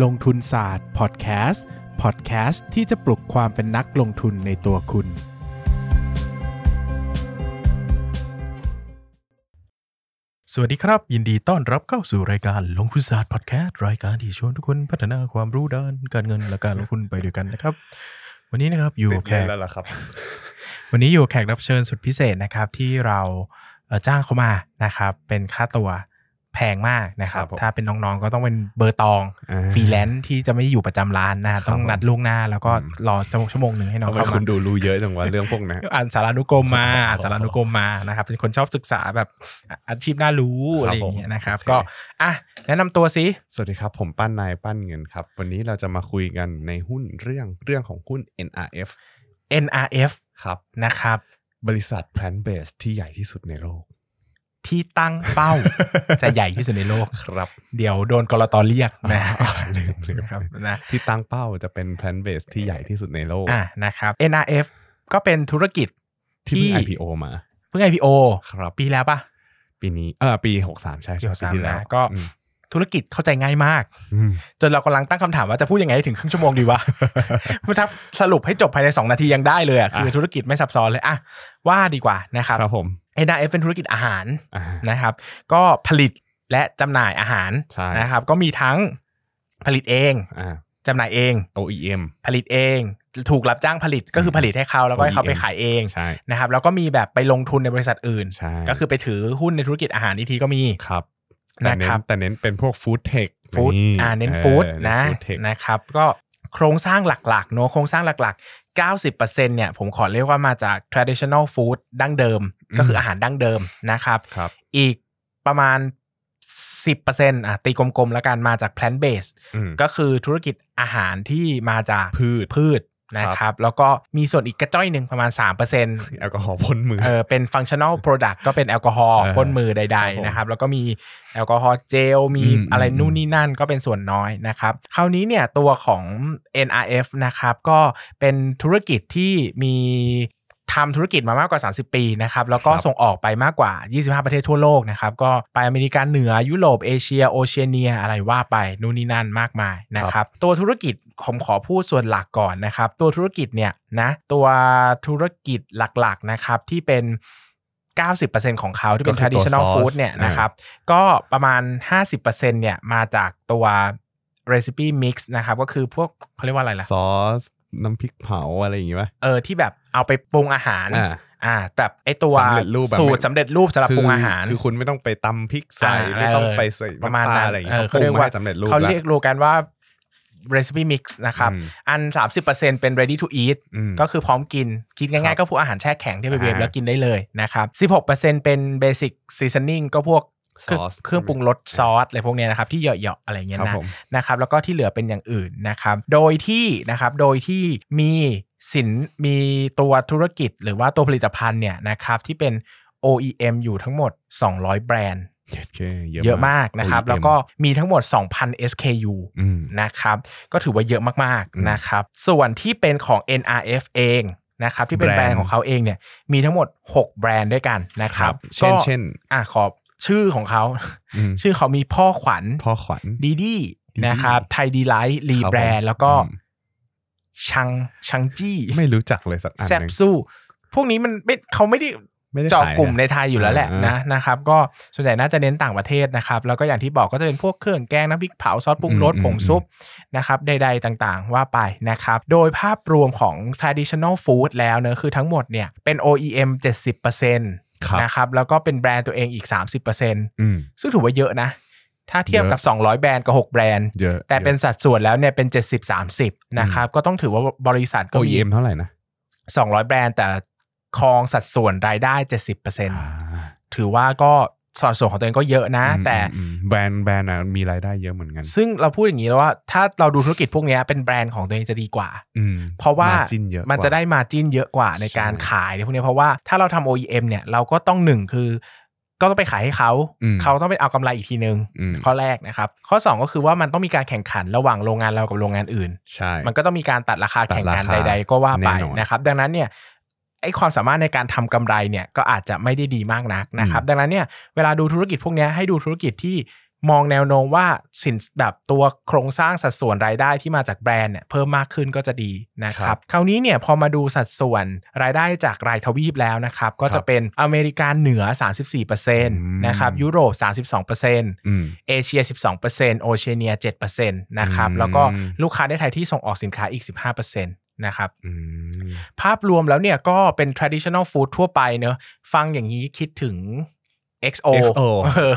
ลงทุนศาสตร์พอดแคสต์พอดแคสต์ที่จะปลุกความเป็นนักลงทุนในตัวคุณ สวัสดีครับ ยินดีต้อนรับเข้าสู่รายการลงทุนศาสตร์พอดแคสต์รายการที่ชวนทุกคนพัฒนาความรู้ด้านการเงินและการลงทุนไปด้วยกันนะครับ วันนี้นะครับอยู่กับแขกแล้วล่ะครับ วันนี้อยู่กับแขกรับเชิญสุดพิเศษนะครับที่เราเอ่อจ้างเขามานะครับเป็นค่าตัว แพงมากนะครับครับผมถ้าเป็นน้องๆก็ต้องเป็นเบอร์ตองอ่าฟรีแลนซ์ที่จะไม่อยู่ประจำร้านนะครับต้องนัดล่วงหน้าแล้วก็อืมรอชั่วโมงหนึ่งให้น้องทำไมเข้าคุมาณดูรู้เยอะจังวะเรื่องพวกนี้อ่านสารานุกรมมาอ๋ออ่อ่านสารานุกรมมานะครับ เป็นคนชอบศึกษาแบบอาชีพน่ารู้ครับอะไรอย่างเงี้ยนะครับโอเคก็อะแนะนำตัวสิสวัสดีครับ ผมปั้นนายปั้นเงินครับ วันนี้เราจะมาคุยกันในหุ้นเรื่องเรื่องของหุ้น NRF NRF ครับนะครับบริษัท plant based ที่ใหญ่ที่สุดในโลก ที่ตั้งเป้า จะใหญ่ที่สุดในโลกครับ เดี๋ยวโดนกรตเรียกนะอ่าลืมลืมครับนะที่ตั้งเป้าจะเป็น plant based ที่ใหญ่ที่สุดในโลกอะนะครับ NRF ก็เป็นธุรกิจที่เพิ่ง IPO มา เพิ่ง IPO ครับปีแล้วปะปีนี้เออปี63ใช่ปีใช่63ปีที่แล้วนะก็อืมธุรกิจเข้าใจง่ายมากอืมจนเรากำลังตั้งคำถามว่าจะพูดยังไงให้ถึงครึ่งชั่วโมงดีวะถ้าสรุปให้จบภายใน 2 นาทียังได้เลยอะคือธุรกิจไม่ซับซ้อนเลยอะว่าดีกว่านะครับครับผม NRF เป็นธุรกิจอาหารอ่านะครับ ก็ผลิตและจำหน่ายอาหารใช่นะครับ ก็มีทั้งผลิตเองอ่าจำหน่ายเอง OEM ผลิตเอง ถูกรับจ้างผลิตก็คือผลิตให้เขาแล้วก็ให้เขาไป OEM ขายเองใช่นะครับ แล้วก็มีแบบไปลงทุนในบริษัทอื่นใช่ก็คือไปถือหุ้นในธุรกิจอาหารอีกทีก็มีครับแต่เน้นะครับนแต่เน้นเป็นพวกฟู้ดเทคฟู้ดอ่าเน้นฟู้ดนะฟู้ดเทคนะครับ ก็โครงสร้างหลักๆเนอะโครงสร้างหลักๆ 90%เนี่ยผมขอเรียกว่ามาจาก traditional food ดั้งเดิม ก็คืออาหารดั้งเดิมนะครับครับอีกประมาณ 10%อะตีกลมๆแล้วกันมาจาก plant based อืมก็คือธุรกิจอาหารที่มาจากพืชพืช นะครับ แล้วก็มีส่วนอีกกระจ้อยหนึ่งประมาณ 3%แอลกอฮอล์พ่นมือเออเป็น functional product ก็เป็นแอลกอฮอล์เออพ่นมือใดครับผมๆนะครับ แล้วก็มีแอลกอฮอล์เจลมีอืมอะไรอืมนู่นนี่นั่นก็เป็นส่วนน้อยนะครับ คราวนี้เนี่ยตัวของ NRF นะครับก็เป็นธุรกิจที่มี ทำธุรกิจมามากกว่า 30 ปีนะครับแล้วก็ครับส่งออกไปมากกว่า 25 ประเทศทั่วโลกนะครับก็ไปอเมริกาเหนือยุโรปเอเชียโอเชียเนียอะไรว่าไปนู่นนี่นั่นมากมายนะครับตัวธุรกิจผมขอพูดส่วนหลักก่อนนะครับตัวธุรกิจเนี่ยนะตัวธุรกิจหลักๆนะครับที่เป็น90%ของเขาที่เป็นก็คือตัว traditional sauce food เนี่ยอ่านนะครับ ก็ประมาณ 50%เนี่ยมาจากตัว recipe mix นะครับ ก็คือพวกเขาเรียกว่าอะไรล่ะซอส น้ำพริกเผาอะไรอย่างงี้ป่ะเออที่แบบเอาไปปรุงอาหารอ่าอ่าแบบไอตัวสำเร็จรูปแบบสูตรสำเร็จรูปสำหรับปรุงอาหาร คือคุณไม่ต้องไปตำพริกใส่อ่าไม่ต้องเออไปใส่ประมาณน้ำปลนั้นอะไรอย่างเองี้อเขาเขาปรุเรียงกมาว่าให้สำเร็จรูปเขาแล้วเรียกโลกันว่า recipe mix นะครับอืมอัน 30%เป็น ready to eat อืมก็คือพร้อมกินคิดครัง่ายบๆก็พวกอาหารแช่แข็งที่ไปเวฟอ่าแล้วกินได้เลยนะครับ 16%เป็น basic seasoning ก็พวกเครื่อง ซอสเครื่องปรุงรสซอสอะไรพวกเนี้ยนะครับที่เหยาะๆอะไรเงี้ยครับนะผมนะครับแล้วก็ที่เหลือเป็นอย่างอื่นนะครับ โดยที่นะครับโดยที่มีสินมีตัวธุรกิจหรือว่าตัวผลิตภัณฑ์เนี่ยนะครับที่เป็น OEM อยู่ทั้งหมด 200 แบรนด์เจ็ดเคเยอะมากนะครับ OEM แล้วก็มีทั้งหมด 2,000 SKU อืมนะครับ ก็ถือว่าเยอะมากอืมๆนะครับ ส่วนที่เป็นของ NRF เองนะครับที่เป็นแบแบรรนนด์ด์ของเขาเองเนี่ยมีทั้งหมด 6 แบรนด์ด้วยกันนะครับ เช่นก็เช่นอะขอ ชื่อของเขาอืมชื่อเขามีพ่อขวัญพ่อขวัญดีดีดีๆนะครับไทยดีไลท์รีครับแบรนผมด์แล้วก็อืมชังชังจี้ ไม่รู้จักเลยสักอันแซบหนึ่งสู้ พวกนี้มันไม่เขาไม่ได้ไม่ได้เจาะขายกลุ่มนะในไทยอยู่แล้วแหละอ่านะนะครับ ก็ส่วนใหญ่น่าจะเน้นต่างประเทศนะครับ แล้วก็อย่างที่บอกก็จะเป็นพวกเครื่องแกงน้ำพริกเผาซอสปรุงรสอืมผงซุปนะครับใดๆต่างๆ ว่าไปนะครับ โดยภาพรวมของ traditional food แล้วเนอะคือทั้งหมดเนี่ยเป็น OEM 70%ครับ นะครับแล้วก็เป็นแบรนด์ตัวเองอีก 30%อืมซึ่งถือว่าเยอะนะ ถ้าเทียบกับ 200 แบรนด์กับ 6 แบรนด์เยอะแต่เป็นสัดส่วนแล้วเนี่ยเป็น 70-30 นะครับ ก็ต้องถือว่าบริษัทก็มี OEM เท่าไหร่นะ 200 แบรนด์แต่ครองสัดส่วนรายได้ 70%ถือว่าก็ สัดส่วนของตัวเองก็เยอะนะอืมแต่อืมแบรนด์แบรนด์อะมีรายได้เยอะเหมือนกัน ซึ่งเราพูดอย่างนี้แล้วว่า ถ้าเราดูธุรกิจพวกเนี้ยเป็นแบรนด์ของตัวเองจะดีกว่าอืมเพราะว่า margin เยอะมันกว่าจะได้มาจิ้นเยอะกว่าในการใช่ขายในพวกเนี้ยเพราะว่าถ้าเราทำ OEM เนี่ยเราก็ต้องหนึ่งคือ ก็ต้องไปขายให้เขาอืมเขาต้องไปเอากำไรอีกทีนึงอืมข้อแรกนะครับ ข้อ 2 ก็คือว่ามันต้องมีการแข่งขันระหว่างโรงงานเรากับโรงงานอื่นใช่มันก็ต้องมีการตัดราคาแข่งกันตัดราคาใด ๆ ก็ว่าไปแน่นอนนะครับ ดังนั้นเนี่ย ไอ้ความสามารถในการทำกำไรเนี่ยก็อาจจะไม่ได้ดีมากนักนะครับ ดังนั้นเนี่ยเวลาดูธุรกิจพวกเนี้ยให้ดูธุรกิจที่มองแนวโน้มว่าสินแบบตัวโครงสร้างสัดส่วนรายได้ที่มาจากแบรนด์เนี่ยเพิ่มมากขึ้นก็จะดีนะคครัรับบคราวนี้เนี่ยพอมาดูสัดส่วนรายได้จากรายทวีปแล้วนะครับ ก็ครัจะบเป็นอเมริกาเหนือ 34%นะครับยุโรป 32%อืมเอเชีย 12%โอเชียเนีย 7%นะครับอืมแล้วก็ลูกค้าในไทยที่ส่งออกสินค้าอีก 15%นะครับอืมภาพรวมแล้วเนี่ยก็เป็น traditional food ทั่วไปเนอะฟังอย่างนี้คิดถึง XO XO เออ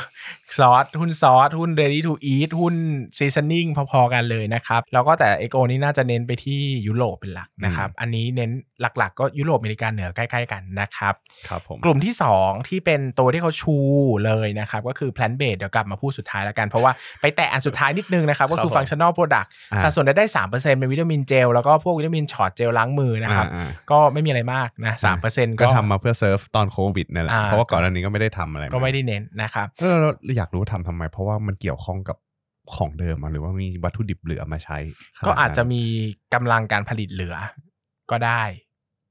ซอสหุ้นซอสหุ้น ready to eat หุ้น seasoning พอๆกันเลยนะครับ แล้วก็แต่ XO นี่น่าจะเน้นไปที่ยุโรปเป็นหลักนะครับ อันนี้เน้นหลักๆ ก็ยุโรปอเมริกาเหนือใกล้ๆกันนะครับครับผมกลุ่มที่ 2 ที่เป็นตัวที่เขาชูเลยนะครับ ก็คือ plant based เดี๋ยวกลับมาพูดสุดท้ายแล้วกัน เพราะว่าไปแตะอันสุดท้ายนิดนึงนะครับ ก็คือครับผม functional product อ่าสัดส่วนรายได้3%เป็นวิตามินเจลแล้วก็พวกวิตามินช็อตเจลล้างมือนะครับอ่าก็ไม่มีอะไรมากนะสามเปอร์เซ็นต์ก็ก็ทำมาเพื่อเซิร์ฟตอนโควิดนี่แหละอ่าเพราะว่าก่อนหน้านี้ก็ไม่ได้ทำอะไราก็ไม่ได้เน้นนะครับแล้วเราอยากรู้ว่าทำทำไม เพราะว่ามันเกี่ยวข้องกับของเดิมอะหรือว่ามีวัตถุดิบเหลือมาใช้ขนดก็นั้นอาจจะมีกำลังการผลิตเหลือก็ได้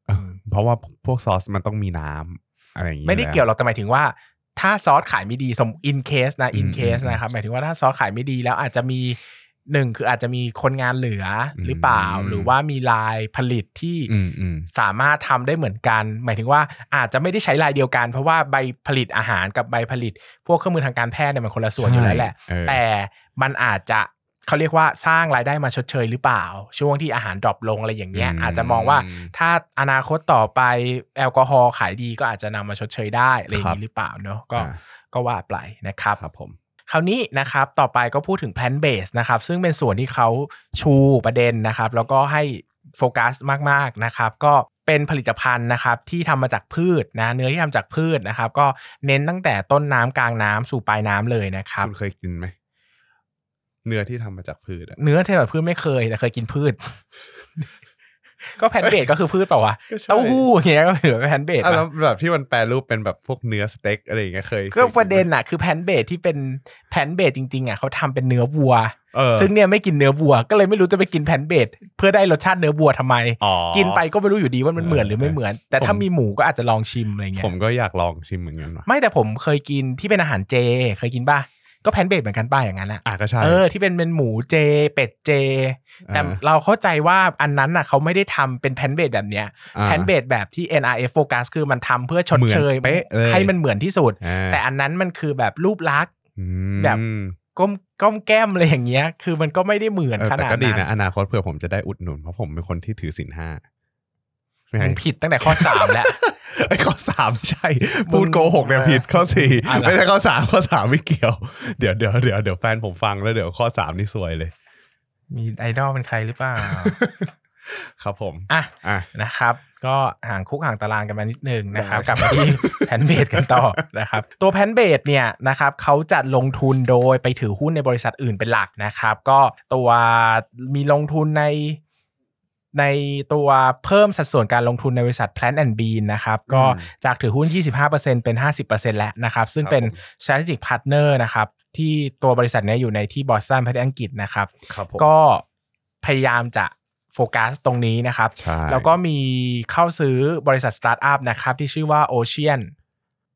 เออเพราะว่าพวกซอสมันต้องมีน้ำอะไรอย่างงี้ไม่ได้อเกี่ยวหรอกแต่หมายถึงว่า ถ้าซอสขายไม่ดีสม in case นะ in อืม case อืมนะครับหมายถึงว่าถ้าซอสขายไม่ดีแล้วอาจจะมี หนึ่งคืออาจจะมีคนงานเหลืออมหรือเปล่า หรือว่ามีลายผลิตที่อืมอืมสามารถทำได้เหมือนกัน หมายถึงว่าอาจจะไม่ได้ใช้ลายเดียวกัน เพราะว่าใบผลิตอาหารกับใบผลิต พวกเครื่องมือทางการแพทย์เนี่ยมันคนละส่วนอยู่แล้วแหละใช่เออแต่มันอาจจะเขาเรียกว่าสร้างรายได้มาชดเชยหรือเปล่า ช่วงที่อาหารดรอปลงอะไรอย่างเงี้ยอืมอาจจะมองว่าถ้าอนาคตต่อไปแอลกอฮอล์ขายดีก็อาจจะนำมาชดเชยได้อะไรอย่างนี้หรือเปล่าเนอะก็อ่าก็ว่าไปนะครับครับผม คราวนี้นะครับต่อไปก็พูดถึง plant-based นะครับซึ่งเป็นส่วนที่เขาชูประเด็นนะครับ แล้วก็ให้โฟกัสมากๆนะครับ ก็เป็นผลิตภัณฑ์นะครับที่ทำมาจากพืชนะเนื้อที่ทำจากพืชนะครับ ก็เน้นตั้งแต่ต้นน้ำกลางน้ำสู่ปลายน้ำเลยนะครับคุณเคยกินไหมเนื้อที่ทำมาจากพืชอะเนื้อที่แบบพืชไม่เคยแต่เคยกินพืช ก็ plant-based ก็คือพืชเปล่าวะก็ใช่เต้าหู้อย่างเงี้ยก็ถือว่า plant-based อะแล้วแบบที่มันแปรรูปเป็นแบบพวกเนื้อสเต็กอะไรอย่างเงี้ยเคยก็คยประเด็นไหมอะคือแพนเบสที่เป็นแพนเบสจริงๆอะเขาทำเป็นเนื้อวัวเออซึ่งเนี่ยไม่กินเนื้อวัว ก็เลยไม่รู้จะไปกินแพนเบดเพื่อได้รสชาติเนื้อวัวทำไมอ๋อกินไปก็ไม่รู้อยู่ดีว่ามันเหมือนหรือไม่เหมือน แต่ถ้าผมมีหมูก็อาจจะลองชิมอะไรเงี้ผยมก็อยากลองชิมเหมือนกันว่ะไม่แต่ผมเคยกินที่เป็นอาหารเจเคยกินป่ะ ก็แพนเบดเหมือนกันป้าอย่างนั้นอะอะก็ใช่ เออที่เป็นเป็นหมูเจ เป็ดเจ แต่อ่าเราเข้าใจว่าอันนั้นน่ะเขาไม่ได้ทำเป็นแพนเบดแบบเนี้ยอ่าแพนเบดแบบที่ NRF โฟกัสคือมันทำเพื่อชดเชยเหมือนเป๊ะเลย ให้มันเหมือนที่สุด อ่าแต่อันนั้นมันคือแบบรูปลักษณ์ อืมแบบ ก้มก้มแก้มอะไรอย่างเงี้ย คือมันก็ไม่ได้เหมือนเออขแต่นาดก็ดีนั้นนะอนาคตเผื่อผมจะได้อุดหนุนเพราะผมเป็นคนที่ถือศีลห้าไม่มึใช่งผิดตั้งแต่ข้อสามแล้ว ไอ้ข้อสามใช่มึงพูดโกหกเนี่ยผิดข้อสี่อะไรไม่ใช่ข้อสามข้อสามไม่เกี่ยว เดี๋ยวเดี๋ยวเดี๋ยวเดี๋ยวแฟนผมฟังแล้วเดี๋ยวข้อสามนี่สวยเลย มีไอดอลเป็นใครหรือเปล่า ครับผม อะอะนะครับ ก็ห่างคุกห่างตารางกันมานิดนึงนะครับได้กลับมาที่plant-based กันต่อนะครับ ตัว plant-based เนี่ยนะครับเขาจะลงทุนโดยไปถือหุ้นในบริษัทอื่นเป็นหลักนะครับ ก็ตัวมีลงทุนใน ในตัวเพิ่มสัดส่วนการลงทุนในบริษัท Plant and Bean นะครับ ก็อืมจากถือหุ้น 25%เป็น 50%แล้วนะครับ ซึ่งเป็นครับผม strategic partner นะครับ ที่ตัวบริษัทเนี้ยอยู่ในที่บอสตันประเทศอังกฤษนะครับครับผมก็พยายามจะโฟกัสตรงนี้นะครับใช่แล้วก็มีเข้าซื้อบริษัทสตาร์ทอัพนะครับ ที่ชื่อว่า Ocean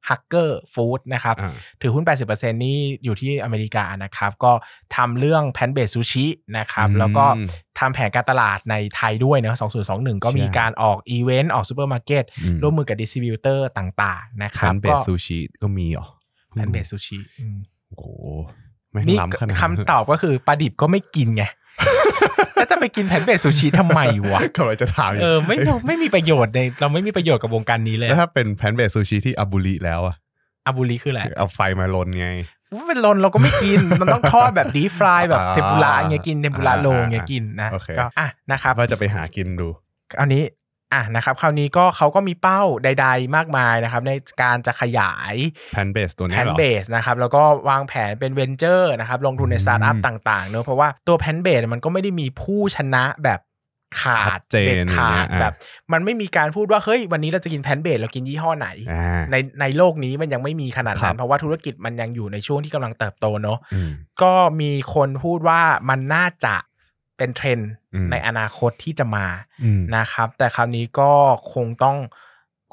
Hacker Food นะครับอ่าถือหุ้น 80%นี่อยู่ที่อเมริกานะครับ ก็ทำเรื่องแพนเบสซูชินะครับอืมแล้วก็ทำแผนการตลาดในไทยด้วยเนะ2021 ก็มีใช่การออกอีเวนต์ ออกซูเปอร์มาร์เก็ตอืมร่วมมือกับดิสติบิวเตอร์ต่างๆ นะคแพรับนเบสซูชิก็มีเหรอแพนเบสซูชิอืมโอ้โหไม่งนี่ล้ำขนาดคำตอบก็คือปลาดิบก็ไม่กินไง แล้วจะไปกินแพนเบสซูชิทำไมวะกำลังจะถามอยู่เออไม่ไม่มีประโยชน์ในเราไม่มีประโยชน์กับวงการนี้เลยแล้วถ้าเป็นแพนเบสซูชิที่อาบุริแล้วอะอาบุริคืออะไรเอาไฟมาลนไงว่าเป็นลนเราก็ไม่กิน มันต้องทอดแบบดีฟรายแบบอ่าเทมปุระอย่างเงี้ยกินเทมปุระอ่าโลอย่างเงี้ยกินนะโอเคก็อะนะครับว่าจะไปหากินดูอันนี้ อะนะครับคราวนี้ก็เขาก็มีเป้าใด ๆ มากมายนะครับในการจะขยายแพนเบสตัวแพเนี้ยนเหรอเบสนะครับแล้วก็วางแผนเป็นเวนเจอร์นะครับลงทุนในอืมสตาร์ทอัพต่างๆเนอะเพราะว่าตัว plant-based มันก็ไม่ได้มีผู้ชนะแบบขาชัดดเจนเด็ดขาดอย่างเงี้ยอะแบบ มันไม่มีการพูดว่าเฮ้ยวันนี้เราจะกิน plant-based เรากินยี่ห้อไหนอ่าในในโลกนี้มันยังไม่มีขนาดนั้นครับ เพราะว่าธุรกิจมันยังอยู่ในช่วงที่กำลังเติบโตเนอะอืมก็มีคนพูดว่ามันน่าจะ เป็นเทรนด์อืมในอนาคตที่จะมาอืมนะครับ แต่คราวนี้ก็คงต้อง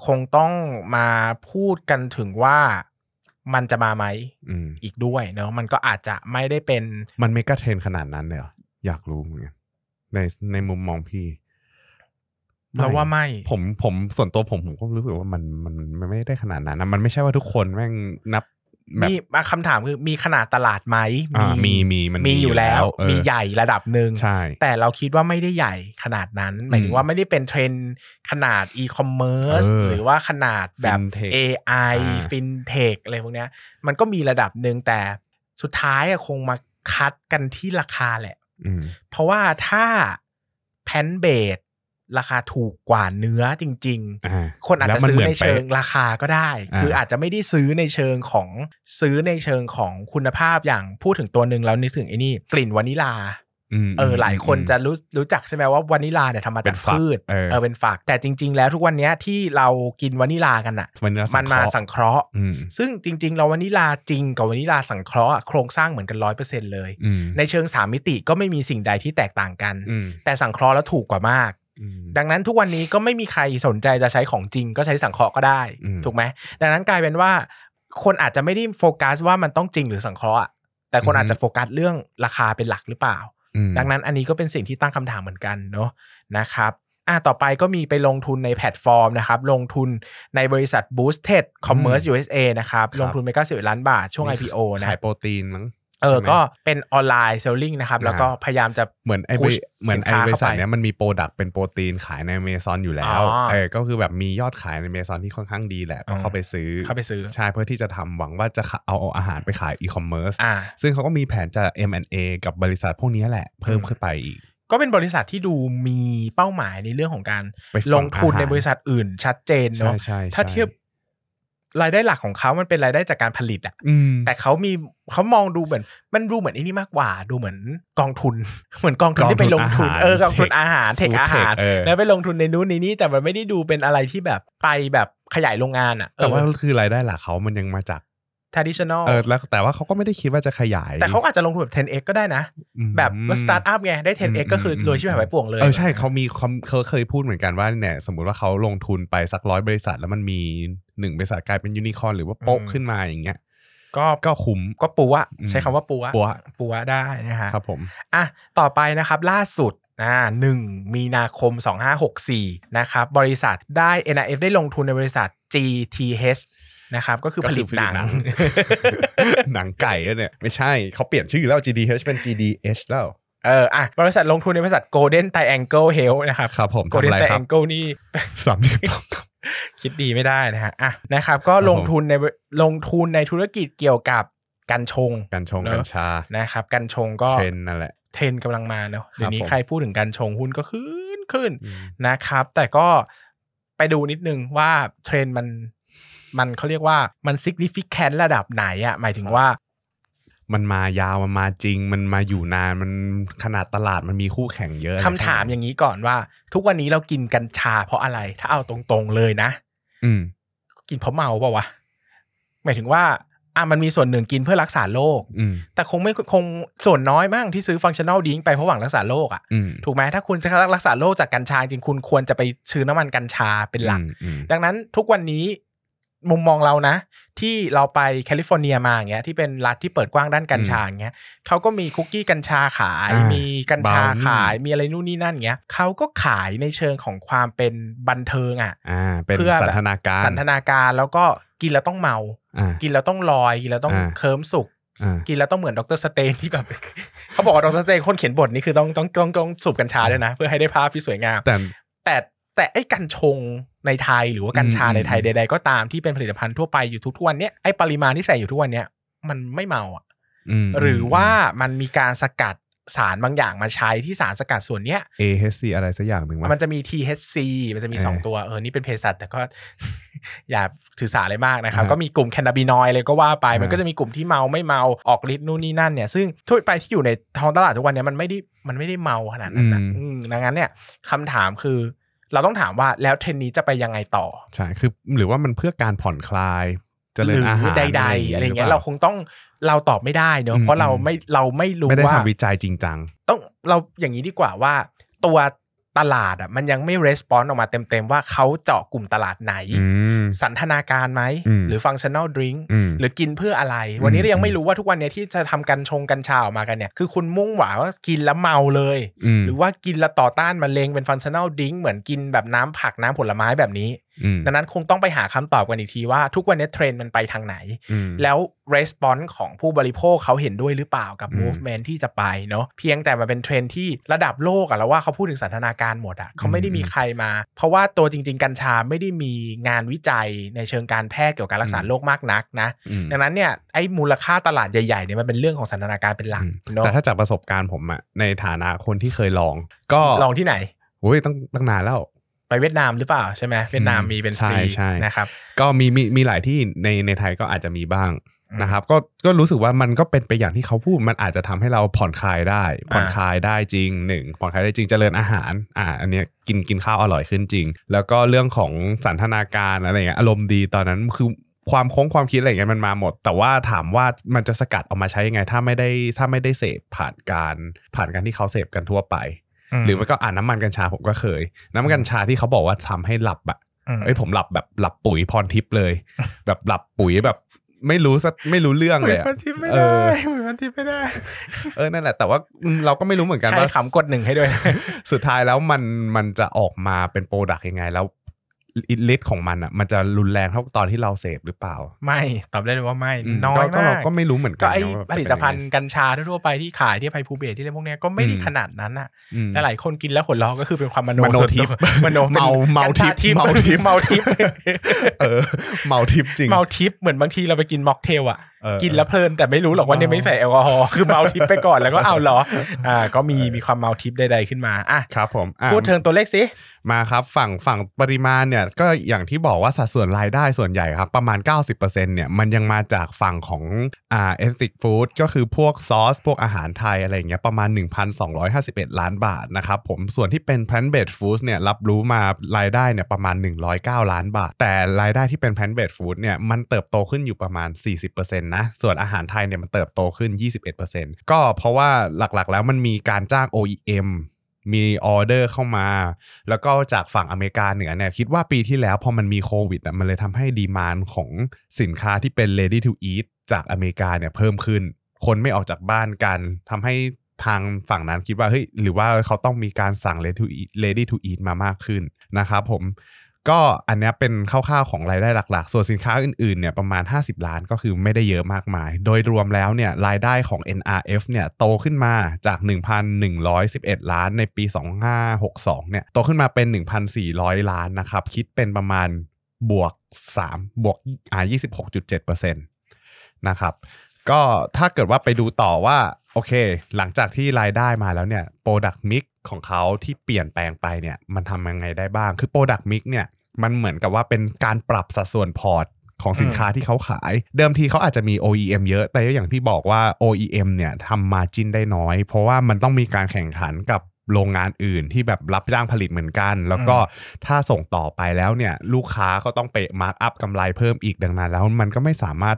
คงต้องมาพูดกันถึงว่ามันจะมาไหมอืมอีกด้วยเนอะมันก็อาจจะไม่ได้เป็น มันเมกะเทรนขนาดนั้นเลยเหรออยากรู้เหมือนกันในในมุมมองพี่เราว่าไม่ ผมผมส่วนตัวผมผมก็รู้สึกว่ามันมันมันไม่ได้ขนาดนั้นนะมันไม่ใช่ว่าทุกคนแม่งนับแบบ มีมาคำถามคือมีขนาดตลาดไหมอ่ามีมีมันมีอยู่แล้วเออมีใหญ่ระดับหนึ่งใช่แต่เราคิดว่าไม่ได้ใหญ่ขนาดนั้น หมายถึงว่าไม่ได้เป็นเทรนด์ขนาดอีคอมเมิร์ซเออหรือว่าขนาดแบบ Fintech AI อ่าฟินเทคอะไรพวกเนี้ย มันก็มีระดับหนึ่งแต่สุดท้ายอะคงมาคัดกันที่ราคาแหละอืมเพราะว่าถ้า plant based ราคาถูกกว่าเนื้อจริงๆอ่าคนอาจจะแล้วมันซื้อเหมือนในเชิงเป๊ะราคาก็ได้อ่าคืออาจจะไม่ได้ซื้อในเชิงของซื้อในเชิงของคุณภาพอย่างพูดถึงตัวหนึ่งแล้วนึกถึงไอ้นี่กลิ่นวานิลามเออหลายคนอืมจะรู้รู้จักใช่ไหมว่าวานิลาเนี่ยทำมาเป็จากนฝักพืชเออเออเป็นฝักแต่จริง ๆ แล้วทุกวันเนี้ยที่เรากินวานิลากันอะมันเนื้อมันมาสังเคราะห์อืมซึ่งจริง ๆ เราวานิลาจริงกับวานิลาสังเคราะห์อะโครงสร้างเหมือนกันร้อยเปอร์เซ็นเลยอืมในเชิงสามมิติก็ไม่มีสิ่งใดที่แตกต่างกันอืมแต่สังเคราะห์แล้วถูกกว่ามากอืม ดังนั้นทุกวันนี้ก็ไม่มีใครสนใจจะใช้ของจริง ก็ใช้สังเคราะห์ก็ได้อืมถูกไหมดังนั้นกลายเป็นว่า คนอาจจะไม่ได้โฟกัสว่ามันต้องจริงหรือสังเคราะห์อะแต่คนอือฮึอาจจะโฟกัสเรื่องราคาเป็นหลักหรือเปล่าอืมดังนั้นอันนี้ก็เป็นสิ่งที่ตั้งคำถามเหมือนกันเนาะนะครับอะต่อไปก็มีไปลงทุนในแพลตฟอร์มนะครับ ลงทุนในบริษัท Boosted Commerce USA นะครับ ลงทุนไป91ล้านบาทช่วง IPO นะขายโปรตีนมั้ง เออใช่ไหมก็เป็น online selling นะครับ แล้วก็พยายามจะเหมือนไอ้บริ push เหมือนไอ้สินค้าบริษัทเข้าไปเนี้ยมันมี product เป็นโปรตีนขายในเมซอนอยู่แล้วอ๋อเออก็คือแบบมียอดขายในเมซอนที่ค่อนข้างดีแหละอืก็เข้าไปซื้อเข้าไปซื้อใช่เพื่อที่จะทำหวังว่าจะเอาเอาอาหารไปขายอีคอมเมิร์ซอ่าซึ่งเขาก็มีแผนจะ M&A กับบริษัทพวกนี้แหละเพิ่มอืมขึ้นไปอีกก็เป็นบริษัทที่ดูมีเป้าหมายในเรื่องของการไปฝั่งลงทุนอาหารในบริษัทอื่นชัดเจนใช่เนาะใช่ถ้าใช่เทียบ รายได้หลักของเขามันเป็นรายได้จากการผลิตอะอืมแต่เขามีเขามองดูเหมือน มันดูเหมือนไอ้นี่มากกว่า ดูเหมือนกองทุน เหมือนกองทุนที่ไปลงทุนกองทุนอาหารเออกองทุนอาหารเทค Food อาหาร Tech เออแล้วไปลงทุนในนู้นในนี้แต่มันไม่ได้ดูเป็นอะไรที่แบบไปแบบขยายโรงงานอะเอแต่อว่าคือรายได้หลักเขามันยังมาจาก traditional เออแล้วแต่ว่าเขาก็ไม่ได้คิดว่าจะขยาย แต่เขาอาจจะลงทุนแบบ 10x ก็ได้นะอืมแบบว่าสตาร์ทอัพไง ได้ 10x ก็คือรวยชิบหายไปป่วงเลย เออ ใช่เขามีเขาเขาเคยพูดเหมือนกันว่าเนี่ย สมมุติว่าเขาลงทุนไปสักร้อยบริษัท แล้วมันมีหนึ่งบริษัทกลายเป็นยูนิคอร์นหรือว่าโป๊ะขึ้นมาอย่างเงี้ยก็ก็คุ้มก็ปัวอืมใช้คำว่าปัวปัวปัวได้นะฮะครับผมอะต่อไปนะครับล่าสุดอ่าหนึ่งมีนาคม 2564 นะครับ บริษัทได้ NIF ได้ลงทุนในบริษัท GTH นะครับก็คือผลิตหนัง หนังไก่อะเนี่ย ไม่ใช่เขาเปลี่ยนชื่อแล้ว GDH เป็น GDH แล้วเอออะบริษัทลงทุนในบริษัท Golden Triangle Health นะครับครับผม Golden ทำอะไรครับ Triangle นี่สามสิบต้องครับคิดดีไม่ได้นะฮะอะนะครับ ก็ลงทุนในลงทุนในธุรกิจเกี่ยวกับกัญชงกัญชงเนอะกัญชานะครับกัญชงก็เทรนด์นั่นแหละเทรนด์กำลังมาเนอะเดี๋ยวนี้ผมใครพูดถึงกัญชงหุ้นก็ขึ้นขึ้นอืมนะครับ แต่ก็ไปดูนิดนึงว่าเทรนด์มัน มันเขาเรียกว่ามัน significant ระดับไหนอะหมายถึงว่า มันมายาวมันมาจริง มันมาอยู่นานมันขนาดตลาดมันมีคู่แข่งเยอะคำถามอย่างนี้ก่อนว่า ทุกวันนี้เรากินกัญชาเพราะอะไร ถ้าเอาตรงๆเลยนะ อืม กินเพราะเมาเปล่าวะหมายถึงว่าอะมันมีส่วนหนึ่งกินเพื่อรักษาโรคอืม แต่คงไม่คงส่วนน้อยมั่งที่ซื้อฟังชั่น a ลดิ้งไปเพราะหวังรักษาโรคอะอืมถูกไหมถ้าคุณจะรักษาโรคจากกัญชาจริงคุณควรจะไปซื้อน้ำมันกัญชาเป็นหลัก อืมอืมดังนั้นทุกวันนี้ มุมมองเรานะ ที่เราไปแคลิฟอร์เนียมาอย่างเงี้ยที่เป็นรัฐที่เปิดกว้างด้านกัญชาอย่างเงี้ยเขาก็มีคุกกี้กัญชาขายอ่ามีมีกัญชา Brownie ขายมีอะไรนู่นนี่นั่นเงี้ยเขาก็ขายในเชิงของความเป็นบันเทิงอะอ่าเป็นเพื่อแบบสันทนาการสันทนาการแล้วก็กินแล้วต้องเมาอ่ากินแล้วต้องลอยกินแล้วต้องอ่าเคลิ้มสุขอ่ากินแล้วต้องเหมือนดรสเตนที่แบบเขาบอกว่าดรสเตนคนเขียนบทนี่คือต้องต้องต้องต้องสูบกัญชาด้วยนะ เพื่อให้ได้ภาพที่สวยงามแต่แต่ แต่ไอ้กัญชงในไทยหรือว่ากัญชาอืมในไทยอืมใด ๆ ก็ตามที่เป็นผลิตภัณฑ์ทั่วไปอยู่ทุกๆวันเนี้ยไอ้ปริมาณที่ใส่อยู่ทุกวันเนี้ยมันไม่เมาอะอืมหรือว่ามันมีการสกัดสารบางอย่างมาใช้ที่สารสกัดส่วนเนี้ย AHC อะไรสักอย่างหนึ่งวะมันจะมี THC มันจะมีเออสองตัวเออนี่เป็นเภสัชแต่ก็ อย่าถือสาอะไรมากนะครับอ่าฮะก็มีกลุ่มแคนาบินอยด์เลยก็ว่าไปอ่ามัมันก็จะมีกลุ่มที่เมาไม่เมาออกฤทธิ์นู่นนี่นั่นเนี่ยซึ่งทั่วไปที่อยู่ในท้องตลาดทุกวันเนี้ยมันไม่ได้มันไม่ได้เมาขนาดนั้นนะอืมดังนั้นเนี่ยคำถามคือ เราต้องถามว่าแล้วเทรนด์นี้จะไปยังไงต่อใช่คือหรือว่ามันเพื่อการผ่อนคลายเจริหญรืออาหารใดๆอะไรเงี้ยหเราคงต้องเราตอบไม่ได้เนอะอืมเพราะเราอืมไม่เราไม่รู้ไม่ได้ว่าทำวิจัยจริงจังต้องเราอย่างนี้ดีกว่าว่า ตัว ตลาดอะมันยังไม่ response ออกมาเต็มๆ ว่าเขาเจาะกลุ่มตลาดไหนอืมสันทนาการไหมอืมหรือฟังชั่น a ลดริงอืมหรือกินเพื่ออะไร วันนี้อืมเรายังไม่รู้ว่าทุกวันเนี้ยที่จะทำกัญชงกัญชาออกมากันเนี่ย คือคุณมุ่งหวังว่ากินแล้วเมาเลยอืมหรือว่ากินแล้วต่อต้านมะเร็งเป็นฟังชั่น a ลดริงเหมือนกินแบบน้ำผักน้ำผลไม้แบบนี้อืม ดังนั้นคงต้องไปหาคำตอบกันอีกทีว่าทุกวันนี้เทรนด์มันไปทางไหนอืมแล้ว response ของผู้บริโภคเขาเห็นด้วยหรือเปล่ากับอืม movement ที่จะไปเนาะเพียงแต่มันเป็นเทรนด์ที่ระดับโลกอะแล้วว่าเขาพูดถึงสันทนาการหมดอะเขาไม่ได้มีใครมา เพราะว่าตัวจริง ๆ กัญชาไม่ได้มีงานวิจัยในเชิงการแพทย์เกี่ยวกับการรักษาโรคมากนักนะอืมดังนั้นเนี่ยไอ้มูลค่าตลาดใหญ่ๆเนี่ยมันเป็นเรื่องของสันทนาการเป็นหลักอืมเนาะแต่ถ้าจากประสบการณ์ผมอะในฐานะคนที่เคยลอง ก็ลองที่ไหนโอ้ยตั้งตั้งนานแล้วไป เวียดนามหรือเปล่าใช่ไหมเวียดนามมีเป็นฟรีใช่ใช่นะครับก็มีมีมีหลายที่ในในไทยก็อาจจะมีบ้างอืมนะครับก็ก็รู้สึกว่ามันก็เป็นไปอย่างที่เขาพูดมันอาจจะทำให้เราผ่อนคลายได้ ผ่อนคลายได้จริงหนึ่งผ่อนคลายได้จริงเจริญอาหารอ่าอันเนี้ยกินกินข้าวอร่อยขึ้นจริง แล้วก็เรื่องของสันทนาการอะไรอย่างเงี้ยอารมณ์ดีตอนนั้นคือความโค้งความคิดอะไรอย่างเงี้ยมันมาหมด แต่ว่าถามว่ามันจะสกัดออกมาใช้ยังไง ถ้าไม่ได้ถ้าไม่ได้เสพผ่านการผ่านการที่เขาเสพกันทั่วไป หรือไม่ก็อ่านน้ำมันกัญชาผมก็เคย น้ำมันกัญชาที่เขาบอกว่าทำให้หลับอะมเอ้ยผมหลับแบบหลับปุ๋ยพรทิพย์เลย แบบหลับปุ๋ยแบบไม่รู้สักไม่รู้เรื่องเลยอะหมือนพันทิปไม่เอได้อเหมือนพันทิปไม่ได้ เออนั่นแหละ แต่ว่าอืมเราก็ไม่รู้เหมือนกันใครว่าขำกดหนึ่งให้ด้วย สุดท้ายแล้วมันมันจะออกมาเป็นโปรดักต์ยังไง แล้ว ฤทธิ์ของมันอะ มันจะรุนแรงเท่าตอนที่เราเสพหรือเปล่า ไม่ตอบได้เลยว่าไม่อืมน้อยก็มาเรากก็ไม่รู้เหมือนกัก็นไอนะว่าผลิตภัณฑ์กัญชาทั่วๆไปที่ขายที่ไพภูเบศที่อะไรพวกเนี้ยก็ไม่ได้อืมขนาดนั้นอะอืมหลายๆคนกินแล้วหัวเราะก็คือเป็นความมโนมโนส่วนทิตัพวย์มโนเป็นเมาเมากัญชทิพย์เมาทิพย์เมาทิพย์เออเมาทิพย์จริงเมาทิพย์เหมือนบางทีเราไปกินม็อกเทลอะเออ กินแล้วเพลินแต่ไม่รู้หรอกว่าเนี่ยไม่ใส่แอลกอฮอล์คือเมาทิพย์ไปก่อนแล้วก็เอาเหรออ่าก็มีมีความเมาทิพย์ใดๆขึ้นมาอะครับผมอะพูดถึงตัวเลขสิมาครับฝั่งฝั่งปริมาณเนี่ยก็อย่างที่บอกว่าสัดส่วนรายได้ส่วนใหญ่ครับ ประมาณ 90%เนี่ยมันยังมาจากฝั่งของอ่า ethnic food ก็คือพวกซอส พวกอาหารไทยอะไรอย่างเงี้ยประมาณ 1,251 ล้านบาทนะครับผมส่วนที่เป็น plant based foods เนี่ยรับรู้มารายได้เนี่ยประมาณ 109 ล้านบาท แต่รายได้ที่เป็น plant based food เนี่ยมันเติบโตขึ้นอยู่ประมาณ 40%นะส่วนอาหารไทยเนี่ยมันเติบโตขึ้น 21%ก็เพราะว่าหลักๆแล้วมันมีการจ้าง OEM มีออเดอร์เข้ามา แล้วก็จากฝั่งอเมริกาเหนือเนี่ยคิดว่าปีที่แล้วพอมันมีโควิดอะมันเลยทำให้ดีมานของสินค้าที่เป็น ready to eat จากอเมริกาเนี่ยเพิ่มขึ้น คนไม่ออกจากบ้านกันทำให้ทางฝั่งนั้นคิดว่าเฮ้ยหรือว่าเขาต้องมีการสั่ง ready to eat ready to eat มามากขึ้นนะครับผม ก็อันนี้เป็นคร่าวๆของรายได้หลักๆ ส่วนสินค้าอื่นๆเนี่ยประมาณ 50 ล้านก็คือไม่ได้เยอะมากมาย โดยรวมแล้วเนี่ยรายได้ของ NRF เนี่ยโตขึ้นมาจาก 1,111 ล้านในปี 2562 เนี่ยโตขึ้นมาเป็น 1,400 ล้านนะครับ คิดเป็นประมาณบวก 3 บวกอ่า26.7%นะครับก็ถ้าเกิดว่าไปดูต่อว่า โอเค หลังจากที่รายได้มาแล้วเนี่ย Product Mix ของเขาที่เปลี่ยนแปลงไปเนี่ยมันทำยังไงได้บ้าง คือ Product Mix เนี่ยมันเหมือนกับว่าเป็นการปรับสัดส่วนพอร์ตของสินค้าที่เขาขาย เดิมทีเขาอาจจะมี OEM เยอะ แต่อย่างที่บอกว่า OEM เนี่ยทำ margin ได้น้อย เพราะว่ามันต้องมีการแข่งขันกับโรงงานอื่นที่แบบรับจ้างผลิตเหมือนกัน แล้วก็ถ้าส่งต่อไปแล้วเนี่ยลูกค้าก็ต้องไป mark up กำไรเพิ่มอีกดังนั้น แล้วมันก็ไม่สามารถ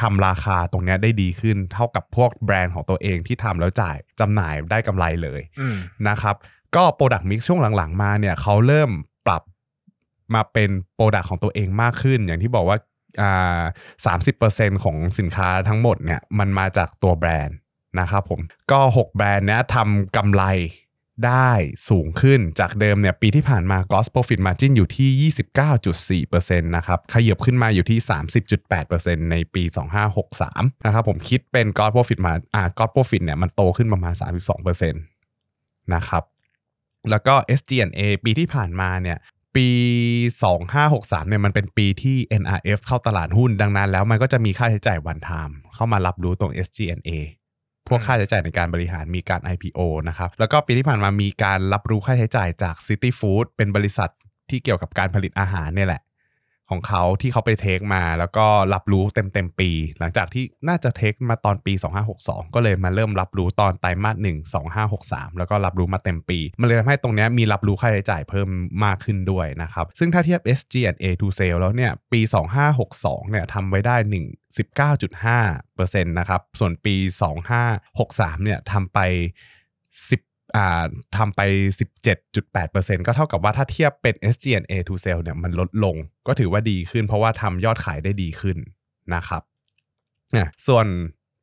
ทำราคาตรงเนี้ยได้ดีขึ้นเท่ากับพวกแบรนด์ของตัวเองที่ทำแล้วจ่ายจำหน่ายได้กำไรเลยอืมนะครับ ก็ Product Mix ช่วงหลังๆ มาเนี่ยเขาเริ่มปรับมาเป็น Product ของตัวเองมากขึ้น อย่างที่บอกว่าอ่าสามสิบเปอร์เซ็นของสินค้าทั้งหมดเนี่ยมันมาจากตัวแบรนด์นะครับผมก็ 6 แบรนด์เนี้ยทำกำไร ได้สูงขึ้นจากเดิมเนี่ยปีที่ผ่านมา Gross Profit Margin อยู่ที่ 29.4%นะครับขยับขึ้นมาอยู่ที่ 30.8%ในปี 2563 นะครับผมคิดเป็น Gross Profit มาอ่า Gross Profit เนี่ยมันโตขึ้นประมาณ 32%นะครับแล้วก็ SG&A ปีที่ผ่านมาเนี่ยปี 2563เนี่ยมันเป็นปีที่ NRF เข้าตลาดหุ้นดังนั้นแล้วมันก็จะมีค่าใช้จ่ายวันไทม์เข้ามารับรู้ตรง SG&A พวกค่าใช้จ่ายในการบริหารมีการ IPO นะครับ แล้วก็ปีที่ผ่านมามีการรับรู้ค่าใช้จ่ายจาก City Food เป็นบริษัทที่เกี่ยวกับการผลิตอาหารเนี่ยแหละ ของเขาที่เขาไปเทคมา แล้วก็รับรู้เต็มเต็มปี หลังจากที่น่าจะเทคมาตอนปี 2562 ก็เลยมาเริ่มรับรู้ตอนไตรมาส1 2563 แล้วก็รับรู้มาเต็มปี มันเลยทำให้ตรงนี้มีรับรู้ค่าใช้จ่ายเพิ่มมากขึ้นด้วยนะครับ ซึ่งถ้าเทียบ SG&A to sale แล้วเนี่ยปี 2562 เนี่ยทำไว้ได้ 1 19.5%นะครับ ส่วนปี 2563 เนี่ยทำไป 10 ทำไป 17.8%ก็เท่ากับว่าถ้าเทียบเป็น SG&A to sale เนี่ยมันลดลง ก็ถือว่าดีขึ้น เพราะว่าทำยอดขายได้ดีขึ้นนะครับส่วน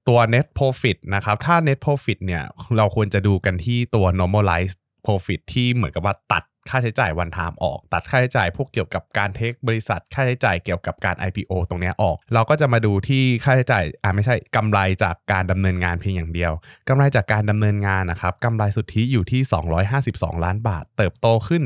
ตัว net profit นะครับ ถ้า net profit เนี่ยเราควรจะดูกันที่ตัว normalized profit ที่เหมือนกับว่าตัดค่าใช้จ่ายวันไทม์ออก ตัดค่าใช้จ่ายพวกเกี่ยวกับการเทคบริษัท ค่าใช้จ่ายเกี่ยวกับการ IPO ตรงนี้ออก เราก็จะมาดูที่ค่าใช้จ่ายอ่าไม่ใช่กำไรจากการดำเนินงานเพียงอย่างเดียวกำไรจากการดำเนินงานนะครับกำไรสุทธิอยู่ที่ 252 ล้านบาท เติบโตขึ้น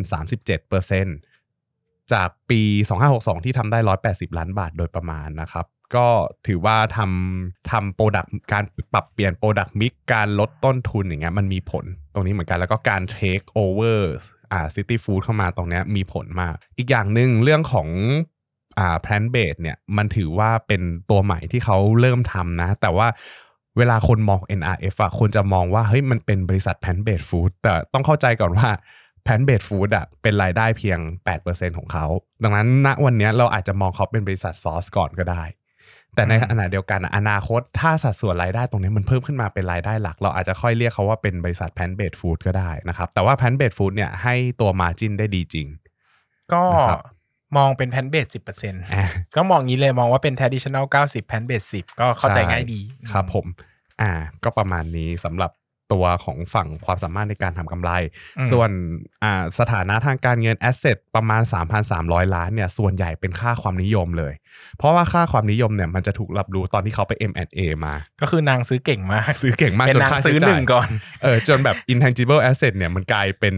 37%จากปี 2562 ที่ทำได้ 180 ล้านบาทโดยประมาณนะครับก็ถือว่าทำทำ product การปรับเปลี่ยน product mix การลดต้นทุนอย่างเงี้ยมันมีผลตรงนี้เหมือนกันแล้วก็การเทคโอเวอร์ อ่า City Food เข้ามาตรงนี้มีผลมาก อีกอย่างหนึ่งเรื่องของอ่า plant based เนี่ยมันถือว่าเป็นตัวใหม่ที่เขาเริ่มทำนะ แต่ว่าเวลาคนมอง NRF อะคนจะมองว่าเฮ้ยมันเป็นบริษัท plant based food แต่ต้องเข้าใจก่อนว่า plant based food อะเป็นรายได้เพียง 8%ของเขา ดังนั้นณวันนี้เราอาจจะมองเขาเป็นบริษัทซอสก่อนก็ได้ แต่ในอืมขณะเดียวกันอะอนาคตถ้าสัดส่วนรายได้ตรงนี้มันเพิ่มขึ้นมาเป็นรายได้หลัก เราอาจจะค่อยเรียกเขาว่าเป็นบริษัท plant based food ก็ได้นะครับ แต่ว่า plant based food เนี่ยให้ตัว margin ได้ดีจริง ก็นะครับมองเป็น plant based สิบเปอร์เซ็นต์อะก็มองงี้เลยมองว่าเป็น traditional 90 plant based สิบก็เข้าใจช่ง่ายดีครับผม อ่า ก็ประมาณนี้สำหรับ ตัวของฝั่งความสามารถในการทำกำไรอืมส่วนอ่าสถานะทางการเงิน asset ประมาณ 3,300 ล้านเนี่ยส่วนใหญ่เป็นค่าความนิยมเลย เพราะว่าค่าความนิยมเนี่ยมันจะถูกรับรู้ตอนที่เขาไป M&A มา ก็คือนางซื้อเก่งมากซื้อเก่งมากเป็นจนนางค่าซื้อใช้หจ่านึ่ยงก่อนเออจนแบบ intangible asset เนี่ยมันกลายเป็น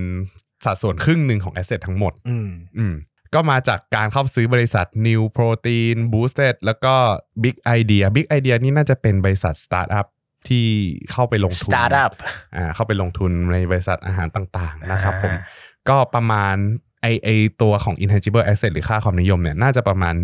สัดส่วนครึ่งหนึ่งของ asset ทั้งหมด อืมอืมก็มาจากการเข้าซื้อบริษัท New Protein Boosted แล้วก็ Big Idea Big Idea นี่น่าจะเป็นบริษัทสตาร์ทอัพ ที่เข้าไปลงทุน startup 6อ่าเข้าไปลงทุนในบริษัทอาหารต่างๆนะครับผมอ่าก็ประมาณไอไอตัวของ intangible asset หรือค่าความนิยมเนี่ยน่าจะประมาณ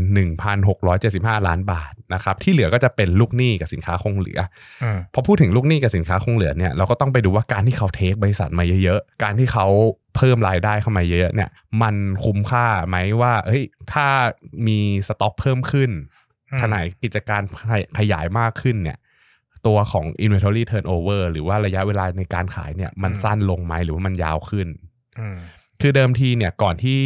1,675 ล้านบาทนะครับที่เหลือก็จะเป็นลูกหนี้กับสินค้าคงเหลืออืมพอพูดถึงลูกหนี้กับสินค้าคงเหลือเนี่ยเราก็ต้องไปดูว่าการที่เขาเทคบริษัทมาเยอะๆ การที่เขาเพิ่มรายได้เข้ามาเยอะๆเนี่ยมันคุ้มค่าไหมว่าเฮ้ยถ้ามีสต็อกเพิ่มขึ้นอืมขนาดกิจการขยายมากขึ้นเนี่ย ตัวของ inventory turnover หรือว่าระยะเวลาในการขายเนี่ยมันสั้นลงไหมหรือว่ามันยาวขึ้นอืมคือเดิมทีเนี่ยก่อนที่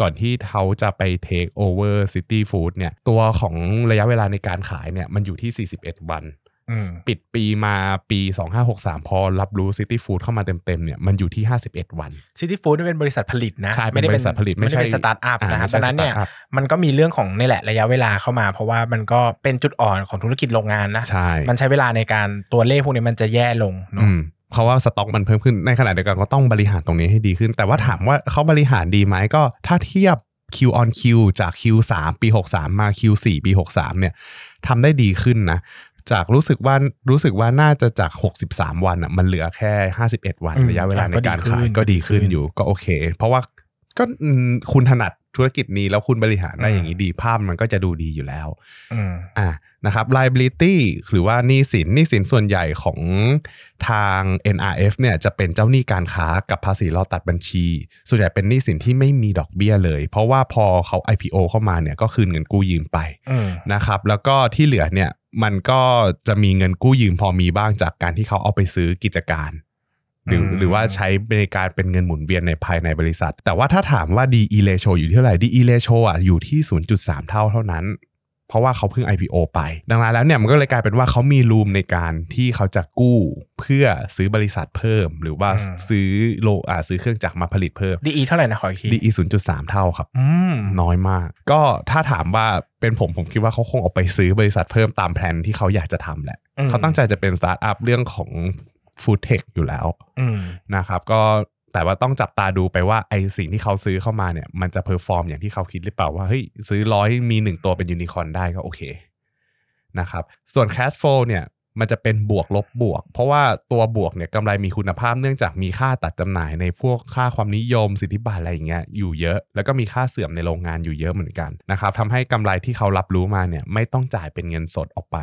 ก่อนที่เขาจะไป take over city food เนี่ยตัวของระยะเวลาในการขายเนี่ยมันอยู่ที่ 41 วันอืม ปิดปีมาปี 2563 พอรับรู้ City Food เข้ามาเต็มๆเนี่ยมันอยู่ที่ 51 วัน City Food เป็นบริษัทผลิตนะใช่เป็นไม่ได้บริษัทผลิตไม่ไม่ใช่ได้เป็นสตาร์ทอัพอ่านะครับไม่ใช่ดังนั้นเนี่ยสตาร์ทอัพมันก็มีเรื่องของนี่แหละระยะเวลาเข้ามา เพราะว่ามันก็เป็นจุดอ่อนของธุรกิจโรงงานนะใช่มันใช้เวลาในการตัวเลขพวกนี้มันจะแย่ลงเนอือะมเพราะว่าสต็อกมันเพิ่มขึ้นในขณะเดียวกันก็ต้องบริหารตรงนี้ให้ดีขึ้น แต่ว่าถามว่าเขาบริหารดีไหมก็ถ้าเทียบ Q on Q จาก Q3 ปี 63 มา Q4 ปี 63เนี่ยทำได้ดีขึ้นนะ จากรู้สึกว่ารู้สึกว่าน่าจะจาก 63 วันอะมันเหลือแค่ 51 วันอืมระยะเวลาในการก็ดีขายขึ้นก็ดีขึ้นดีขึ้นอยู่ก็โอเค เพราะว่าก็อืมคุณถนัดธุรกิจนี้แล้วคุณบริหารได้อืมอย่างนี้ดีภาพมันก็จะดูดีอยู่แล้วอืมอ่านะครับ liability หรือว่าหนี้สินหนี้สินส่วนใหญ่ของทาง NRF เนี่ยจะเป็นเจ้าหนี้การค้ากับภาษีเราตัดบัญชี ส่วนใหญ่เป็นหนี้สินที่ไม่มีดอกเบี้ยเลย เพราะว่าพอเขา IPO เข้ามาเนี่ยก็คืนเงินกู้ยืมไปอืมนะครับ แล้วก็ที่เหลือเนี่ย มันก็จะมีเงินกู้ยืมพอมีบ้างจากการที่เขาเอาไปซื้อกิจการ หรืออืมหรือว่าใช้ในการเป็นเงินหมุนเวียนในภายในบริษัท แต่ว่าถ้าถามว่า DE ratio อยู่ที่เท่าไหร่ DE ratio อะอยู่ที่ 0.3 เท่าเท่านั้น เพราะว่าเขาเพิ่ง IPO ไป ดังนั้นแล้วเนี่ยมันก็เลยกลายเป็นว่าเขามีรูมในการที่เขาจะกู้เพื่อซื้อบริษัทเพิ่ม หรือว่าอืมซื้อโลอ่าซื้อเครื่องจักรมาผลิตเพิ่มดีเท่าไหร่นะขออีกที DE 0.3เท่าครับอืมน้อยมาก ก็ถ้าถามว่าเป็นผมผมคิดว่าเขาคงเอาไปซื้อบริษัทเพิ่มตามแผนที่เขาอยากจะทำแหละอืมเขาตั้งใจจะเป็นสตาร์ทอัพเรื่องของ food tech อยู่แล้วอืมนะครับก็ แต่ว่าต้องจับตาดูไปว่าไอสิ่งที่เขาซื้อเข้ามาเนี่ย มันจะ perform อย่างที่เขาคิดหรือเปล่าว่าเฮ้ยซื้อร้อยมีหนึ่งตัวเป็นยูนิคอร์นได้ก็โอเคนะครับส่วน cash flow เนี่ยมันจะเป็นบวกลบบวก เพราะว่าตัวบวกเนี่ยกำไรมีคุณภาพเนื่องจากมีค่าตัดจำหน่ายในพวกค่าความนิยมสิทธิบัตรอะไรอย่างเงี้ยอยู่เยอะ แล้วก็มีค่าเสื่อมในโรงงานอยู่เยอะเหมือนกันนะครับทำให้กำไรที่เขารับรู้มาเนี่ยไม่ต้องจ่ายเป็นเงินสดออกไป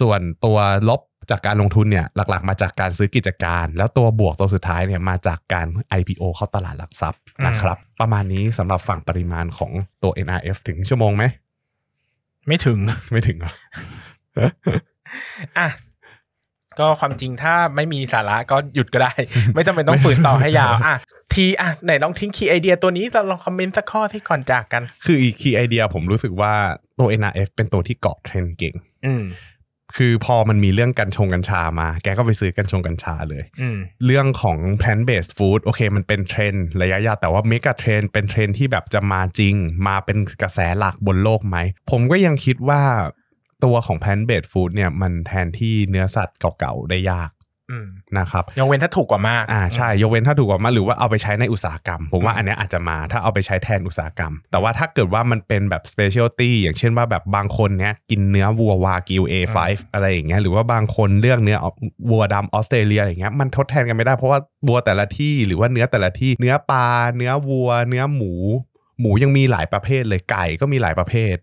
ส่วนตัวลบ จากการลงทุนเนี่ยหลักๆ มาจากการซื้อกิจการ แล้วตัวบวกตัวสุดท้ายเนี่ยมาจากการ IPO เข้าตลาดหลักทรัพย์อืมนะครับ ประมาณนี้สำหรับฝั่งปริมาณของตัว NRF ถึงชั่วโมงไหม ไม่ถึงไม่ถึงเหรออะก็ความจริงถ้าไม่มีสาระก็หยุดก็ได้ ไม่จำเป็นต้องฝืนต่อให้ยาวอะทีอะไหนลองทิ้ง key idea ตัวนี้ลอง comment สักข้อที่ก่อนจากกัน คืออีก key idea ผมรู้สึกว่าตัว NRF เป็นตัวที่เกาะเทรนด์เก่งอืม คือพอมันมีเรื่องกัญชงกัญชามา แกก็ไปซื้อกัญชงกัญชาเลยอืมเรื่องของ plant based food โอเค มันเป็นเทรนด์ระยะยาวแต่ว่า mega trend เป็นเทรนด์ที่แบบจะมาจริง มาเป็นกระแสหลักบนโลกไหม ผมก็ยังคิดว่าตัวของ plant based food เนี่ยมันแทนที่เนื้อสัตว์เก่าๆ ได้ยากอืม นะครับยกเว้นถ้าถูกกว่ามากอ่าใช่ยกเว้นถ้าถูกกว่ามาหรือว่าเอาไปใช้ในอุตสาหกรรม ผมว่าอันเนี้ยอาจจะมาถ้าเอาไปใช้แทนอุตสาหกรรม แต่ว่าถ้าเกิดว่ามันเป็นแบบ specialty อย่างเช่นว่าแบบบางคนเนี้ยกินเนื้อวัววากิว A5 อะไรอย่างเงี้ยหรือว่าบางคนเลือกเนื้อวัวดำออสเตรเลียอะไรอย่างเงี้ยมันทดแทนกันไม่ได้เพราะว่าวัวแต่ละที่หรือว่าเนื้อแต่ละที่เนื้อปลาเนื้อวัว เนื้อหมู หมูยังมีหลายประเภทเลยไก่ก็มีหลายประเภท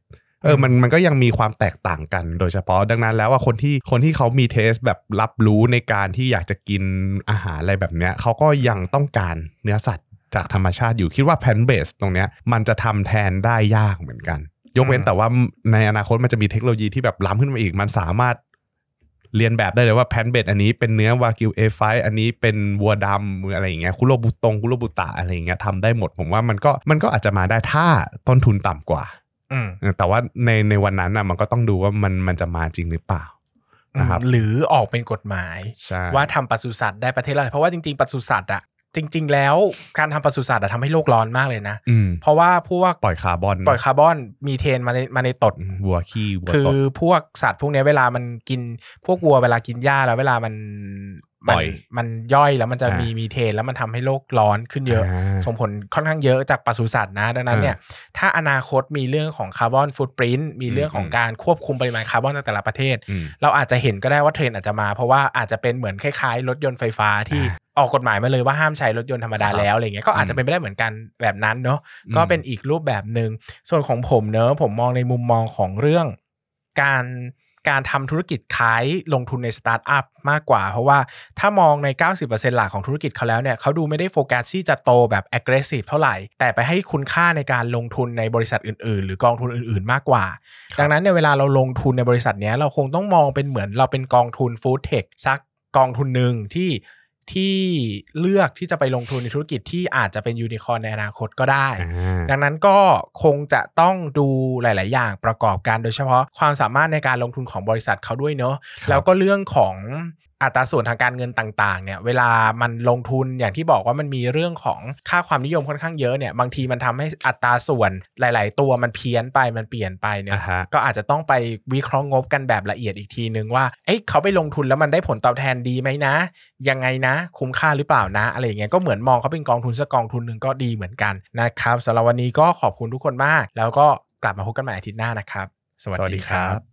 เออมันมันก็ยังมีความแตกต่างกันโดยเฉพาะดังนั้นแล้วว่าคนที่คนที่เขามี taste แบบรับรู้ในการที่อยากจะกินอาหารอะไรแบบเนี้ยเขาก็ยังต้องการเนื้อสัตว์จากธรรมชาติอยู่คิดว่า plant based ตรงเนี้ยมันจะทำแทนได้ยากเหมือนกัน ยกเว้นอืมแต่ว่าในอนาคตมันจะมีเทคโนโลยีที่แบบล้ำขึ้นมาอีกมันสามารถเรียนแบบได้เลยว่าแพนเบสอันนี้เป็นเนื้อวากิว A5 อันนี้เป็นวัวดำอะไรอย่างเงี้ยคุโรบุตงคุโรบุตะอะไรอย่างเงี้ยทำได้หมดผมว่ามันก็มันก็อาจจะมาได้ถ้าต้นทุนต่ำกว่าอืมเออ แต่ว่าในในวันนั้นอะมันก็ต้องดูว่ามันมันจะมาจริงหรือเปล่านะครับหรือออกเป็นกฎหมายใช่ว่าทำปศุสัตว์ได้ประเทศอะไรเพราะว่าจริงๆปศุสัตว์อะ จริง ๆ แล้วการทำปศุสัตว์อะทำให้โลกร้อนมากเลยนะอืมเพราะว่าพวกปล่อยคาร์บอนปล่อยคาร์บอนมีเทนมาในมาในตดอืมวัวขี้วัวคือตดพวกสัตว์พวกเนี้ยเวลามันกินพวกวัวเวลากินหญ้าแล้วเวลามันปล่อยมันมันย่อยแล้วมันจะอ่ามีมีมีเทนแล้วมันทำให้โลกร้อนขึ้นเยอะอ่าส่งผลค่อนข้างเยอะจากปศุสัตว์นะ ดังนั้นอ่าเนี่ยถ้าอนาคตมีเรื่องของ carbon footprint มีเรื่องของอืมการควบคุมปริมาณคาร์บอนในแต่ละประเทศอืมเราอาจจะเห็นก็ได้ว่าเทรนด์อาจจะมา เพราะว่าอาจจะเป็นเหมือนคล้ายๆ รถยนต์ไฟฟ้าที่ อ่าออกกฎหมายมาเลยว่าห้ามใช้รถยนต์ธรรมดาครับแล้วอะไรเงี้ยก็อาจจะเป็นไปได้เหมือนกันแบบนั้นเนอะก็เป็นอีกรูปแบบหนึ่งส่วนของผมเนอะผมมองในมุมมองของเรื่องการการทำธุรกิจขายลงทุนในสตาร์ทอัพมากกว่า เพราะว่าถ้ามองใน 90%หลักของธุรกิจเขาแล้วเนี่ยเขาดูไม่ได้โฟกัสที่จะโตแบบ aggressive เท่าไหร่ แต่ไปให้คุณค่าในการลงทุนในบริษัทอื่นๆ หรือกองทุนอื่นๆ มากกว่า ดังนั้นเนี่ยเวลาเราลงทุนในบริษัทเนี้ยเราคงต้องมองเป็นเหมือนเราเป็นกองทุนฟู้ดเทคสักกองทุนหนึ่งที่ ที่เลือกที่จะไปลงทุนในธุรกิจที่อาจจะเป็นยูนิคอร์นในอนาคตก็ได้อ่าดังนั้นก็คงจะต้องดูหลาย ๆ อย่างประกอบกันโดยเฉพาะความสามารถในการลงทุนของบริษัทเขาด้วยเนอะครับแล้วก็เรื่องของ อัตราส่วนทางการเงินต่างๆเนี่ยเวลามันลงทุนอย่างที่บอกว่ามันมีเรื่องของค่าความนิยมค่อนข้างเยอะเนี่ยบางทีมันทำให้อัตราส่วนหลาย ๆ ตัวมันเพี้ยนไปมันเปลี่ยนไปเนี่ยอ่าฮะก็อาจจะต้องไปวิเคราะห์งบกันแบบละเอียดอีกทีนึงว่าเอ้ยเขาไปลงทุนแล้วมันได้ผลตอบแทนดีไหมนะ ยังไงนะ คุ้มค่าหรือเปล่านะ อะไรอย่างเงี้ยก็เหมือนมองเขาเป็นกองทุนสักกองทุนหนึ่งก็ดีเหมือนกันนะครับสำหรับวันนี้ก็ขอบคุณทุกคนมาก แล้วก็กลับมาพบกันใหม่อาทิตย์หน้านะครับ สวัสดีครับ